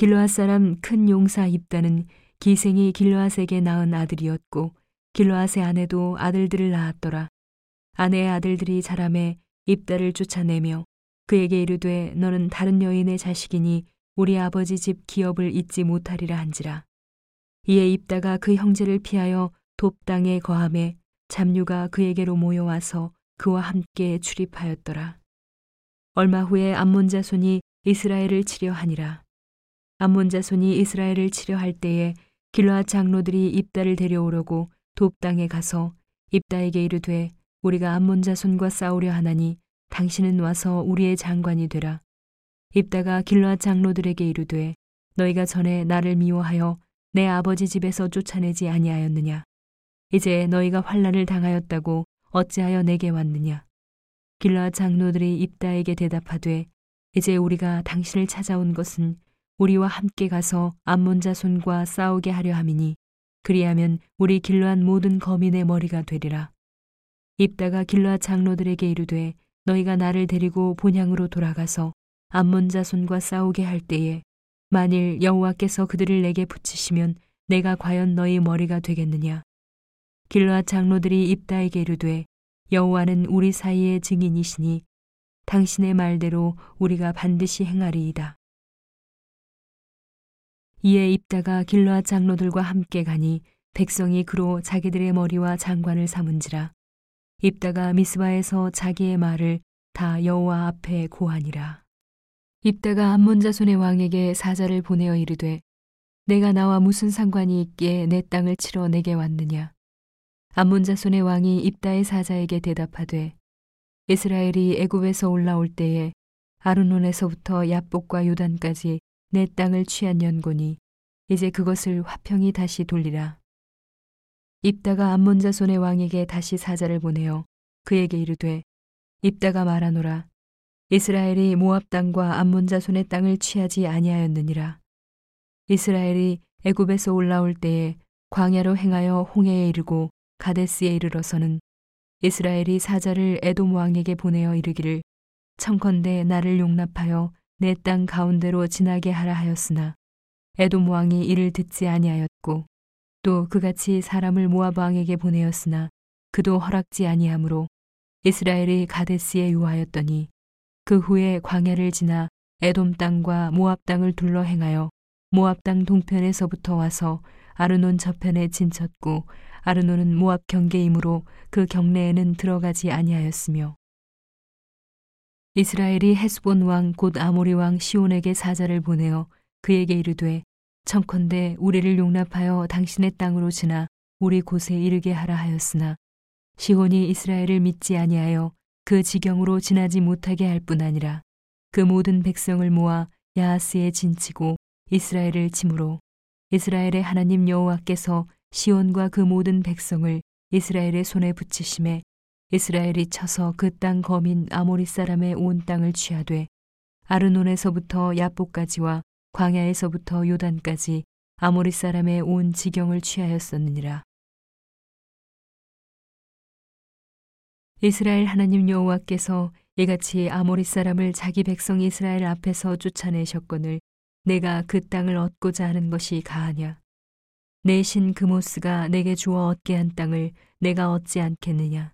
길르앗 사람 큰 용사 입다는 기생이 길르앗에게 낳은 아들이었고 길르앗의 아내도 아들들을 낳았더라. 아내의 아들들이 자람에 입다를 쫓아내며 그에게 이르되 너는 다른 여인의 자식이니 우리 아버지 집 기업을 잊지 못하리라 한지라. 이에 입다가 그 형제를 피하여 돕당에 거함에 잡류가 그에게로 모여와서 그와 함께 출입하였더라. 얼마 후에 암몬 자손이 이스라엘을 치려 하니라. 암몬 자손이 이스라엘을 치려 할 때에 길라 장로들이 입다를 데려오려고 돕당에 가서 입다에게 이르되 우리가 암몬 자손과 싸우려 하나니 당신은 와서 우리의 장관이 되라. 입다가 길라 장로들에게 이르되 너희가 전에 나를 미워하여 내 아버지 집에서 쫓아내지 아니하였느냐. 이제 너희가 환란을 당하였다고 어찌하여 내게 왔느냐. 길라 장로들이 입다에게 대답하되 이제 우리가 당신을 찾아온 것은 우리와 함께 가서 암몬 자손과 싸우게 하려 함이니 그리하면 우리 길러한 모든 거민의 머리가 되리라. 입다가 길러 장로들에게 이르되 너희가 나를 데리고 본향으로 돌아가서 암몬 자손과 싸우게 할 때에 만일 여호와께서 그들을 내게 붙이시면 내가 과연 너희 머리가 되겠느냐? 길러 장로들이 입다에게 이르되 여호와는 우리 사이의 증인이시니 당신의 말대로 우리가 반드시 행하리이다. 이에 입다가 길러 장로들과 함께 가니 백성이 그로 자기들의 머리와 장관을 삼은지라 입다가 미스바에서 자기의 말을 다 여호와 앞에 고하니라. 입다가 암몬 자손의 왕에게 사자를 보내어 이르되 내가 나와 무슨 상관이 있기에 내 땅을 치러 내게 왔느냐 암몬 자손의 왕이 입다의 사자에게 대답하되 이스라엘이 애굽에서 올라올 때에 아르논에서부터 야복과 요단까지 내 땅을 취한 연고니 이제 그것을 화평이 다시 돌리라 입다가 암몬 자손의 왕에게 다시 사자를 보내어 그에게 이르되 입다가 말하노라 이스라엘이 모압 땅과 암몬 자손의 땅을 취하지 아니하였느니라. 이스라엘이 애굽에서 올라올 때에 광야로 행하여 홍해에 이르고 가데스에 이르러서는 이스라엘이 사자를 에돔 왕에게 보내어 이르기를 청컨대 나를 용납하여 내 땅 가운데로 지나게 하라 하였으나 에돔 왕이 이를 듣지 아니하였고 또 그같이 사람을 모압 왕에게 보내었으나 그도 허락지 아니하므로 이스라엘이 가데스에 유하였더니 그 후에 광야를 지나 에돔 땅과 모압 땅을 둘러 행하여 모압 땅 동편에서부터 와서 아르논 저편에 진쳤고 아르논은 모압 경계이므로 그 경내에는 들어가지 아니하였으며 이스라엘이 헤스본 왕 곧 아모리 왕 시온에게 사자를 보내어 그에게 이르되 청컨대 우리를 용납하여 당신의 땅으로 지나 우리 곳에 이르게 하라 하였으나 시온이 이스라엘을 믿지 아니하여 그 지경으로 지나지 못하게 할 뿐 아니라 그 모든 백성을 모아 야하스에 진치고 이스라엘을 침으로 이스라엘의 하나님 여호와께서 시온과 그 모든 백성을 이스라엘의 손에 붙이심에 이스라엘이 쳐서 그 땅 거민 아모리 사람의 온 땅을 취하되 아르논에서부터 야복까지와 광야에서부터 요단까지 아모리 사람의 온 지경을 취하였었느니라. 이스라엘 하나님 여호와께서 이같이 아모리 사람을 자기 백성 이스라엘 앞에서 쫓아내셨거늘 내가 그 땅을 얻고자 하는 것이 가하냐 내 신 그모스가 내게 주어 얻게 한 땅을 내가 얻지 않겠느냐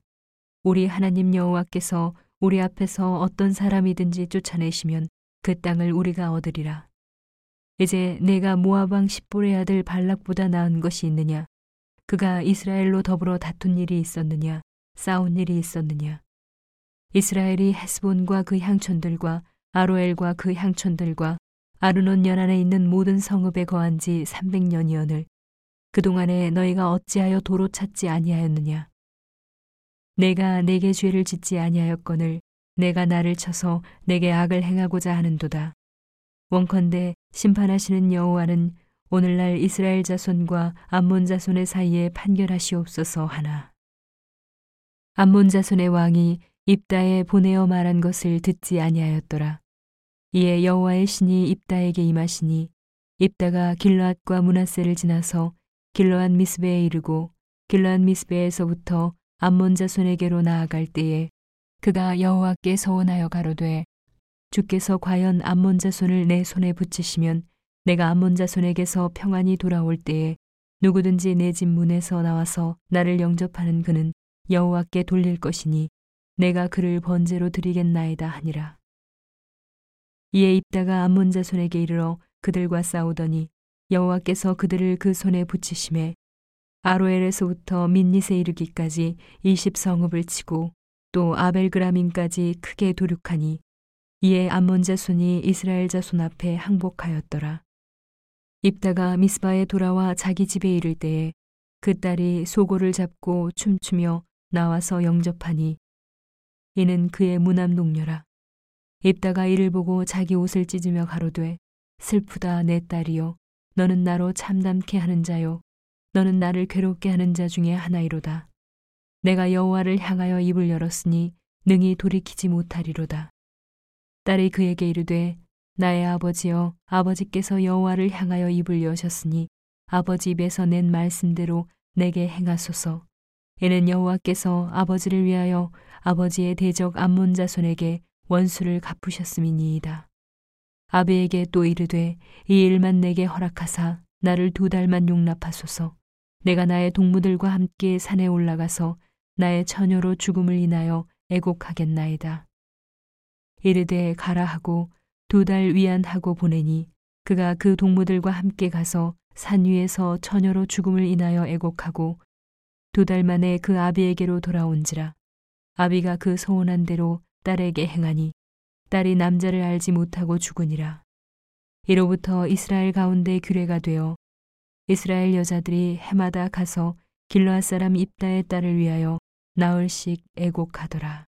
우리 하나님 여호와께서 우리 앞에서 어떤 사람이든지 쫓아내시면 그 땅을 우리가 얻으리라 이제 내가 모압 왕 십볼의 아들 발락보다 나은 것이 있느냐 그가 이스라엘로 더불어 다툰 일이 있었느냐 싸운 일이 있었느냐? 이스라엘이 헤스본과 그 향촌들과 아로엘과 그 향촌들과 아르논 연안에 있는 모든 성읍에 거한 지 300년이언을 그동안에 너희가 어찌하여 도로 찾지 아니하였느냐? 내가 내게 죄를 짓지 아니하였거늘 내가 나를 쳐서 내게 악을 행하고자 하는도다. 원컨대 심판하시는 여호와는 오늘날 이스라엘 자손과 암몬 자손의 사이에 판결하시옵소서 하나. 암몬 자손의 왕이 입다에 보내어 말한 것을 듣지 아니하였더라. 이에 여호와의 신이 입다에게 임하시니 입다가 길라앗과 문하세를 지나서 길러앗 미스베에 이르고 길러앗 미스베에서부터 암몬 자손에게로 나아갈 때에 그가 여호와께 서원하여 가로되 주께서 과연 암몬 자손을 내 손에 붙이시면 내가 암몬 자손에게서 평안히 돌아올 때에 누구든지 내 집 문에서 나와서 나를 영접하는 그는 여호와께 돌릴 것이니 내가 그를 번제로 드리겠나이다 하니라. 이에 입다가 암몬 자손에게 이르러 그들과 싸우더니 여호와께서 그들을 그 손에 붙이심에 아로엘에서부터 민닛에 이르기까지 20성읍을 치고 또 아벨그라민까지 크게 도륙하니 이에 암몬 자손이 이스라엘 자손 앞에 항복하였더라. 입다가 미스바에 돌아와 자기 집에 이를 때에 그 딸이 소고를 잡고 춤추며 나와서 영접하니 이는 그의 무남 동료라. 입다가 이를 보고 자기 옷을 찢으며 가로되 슬프다 내 딸이여 너는 나로 참담케 하는 자요 너는 나를 괴롭게 하는 자 중에 하나이로다. 내가 여호와를 향하여 입을 열었으니 능히 돌이키지 못하리로다. 딸이 그에게 이르되 나의 아버지여 아버지께서 여호와를 향하여 입을 여셨으니 아버지 입에서 낸 말씀대로 내게 행하소서. 이는 여호와께서 아버지를 위하여 아버지의 대적 암몬 자손에게 원수를 갚으셨음이니이다. 아베에게 또 이르되 이 일만 내게 허락하사 나를 두 달만 용납하소서. 내가 나의 동무들과 함께 산에 올라가서 나의 처녀로 죽음을 인하여 애곡하겠나이다. 이르되 가라 하고 두 달 위안하고 보내니 그가 그 동무들과 함께 가서 산 위에서 처녀로 죽음을 인하여 애곡하고 두 달 만에 그 아비에게로 돌아온지라 아비가 그 소원한 대로 딸에게 행하니 딸이 남자를 알지 못하고 죽으니라. 이로부터 이스라엘 가운데 규례가 되어 이스라엘 여자들이 해마다 가서 길르앗 사람 입다의 딸을 위하여 나흘씩 애곡하더라.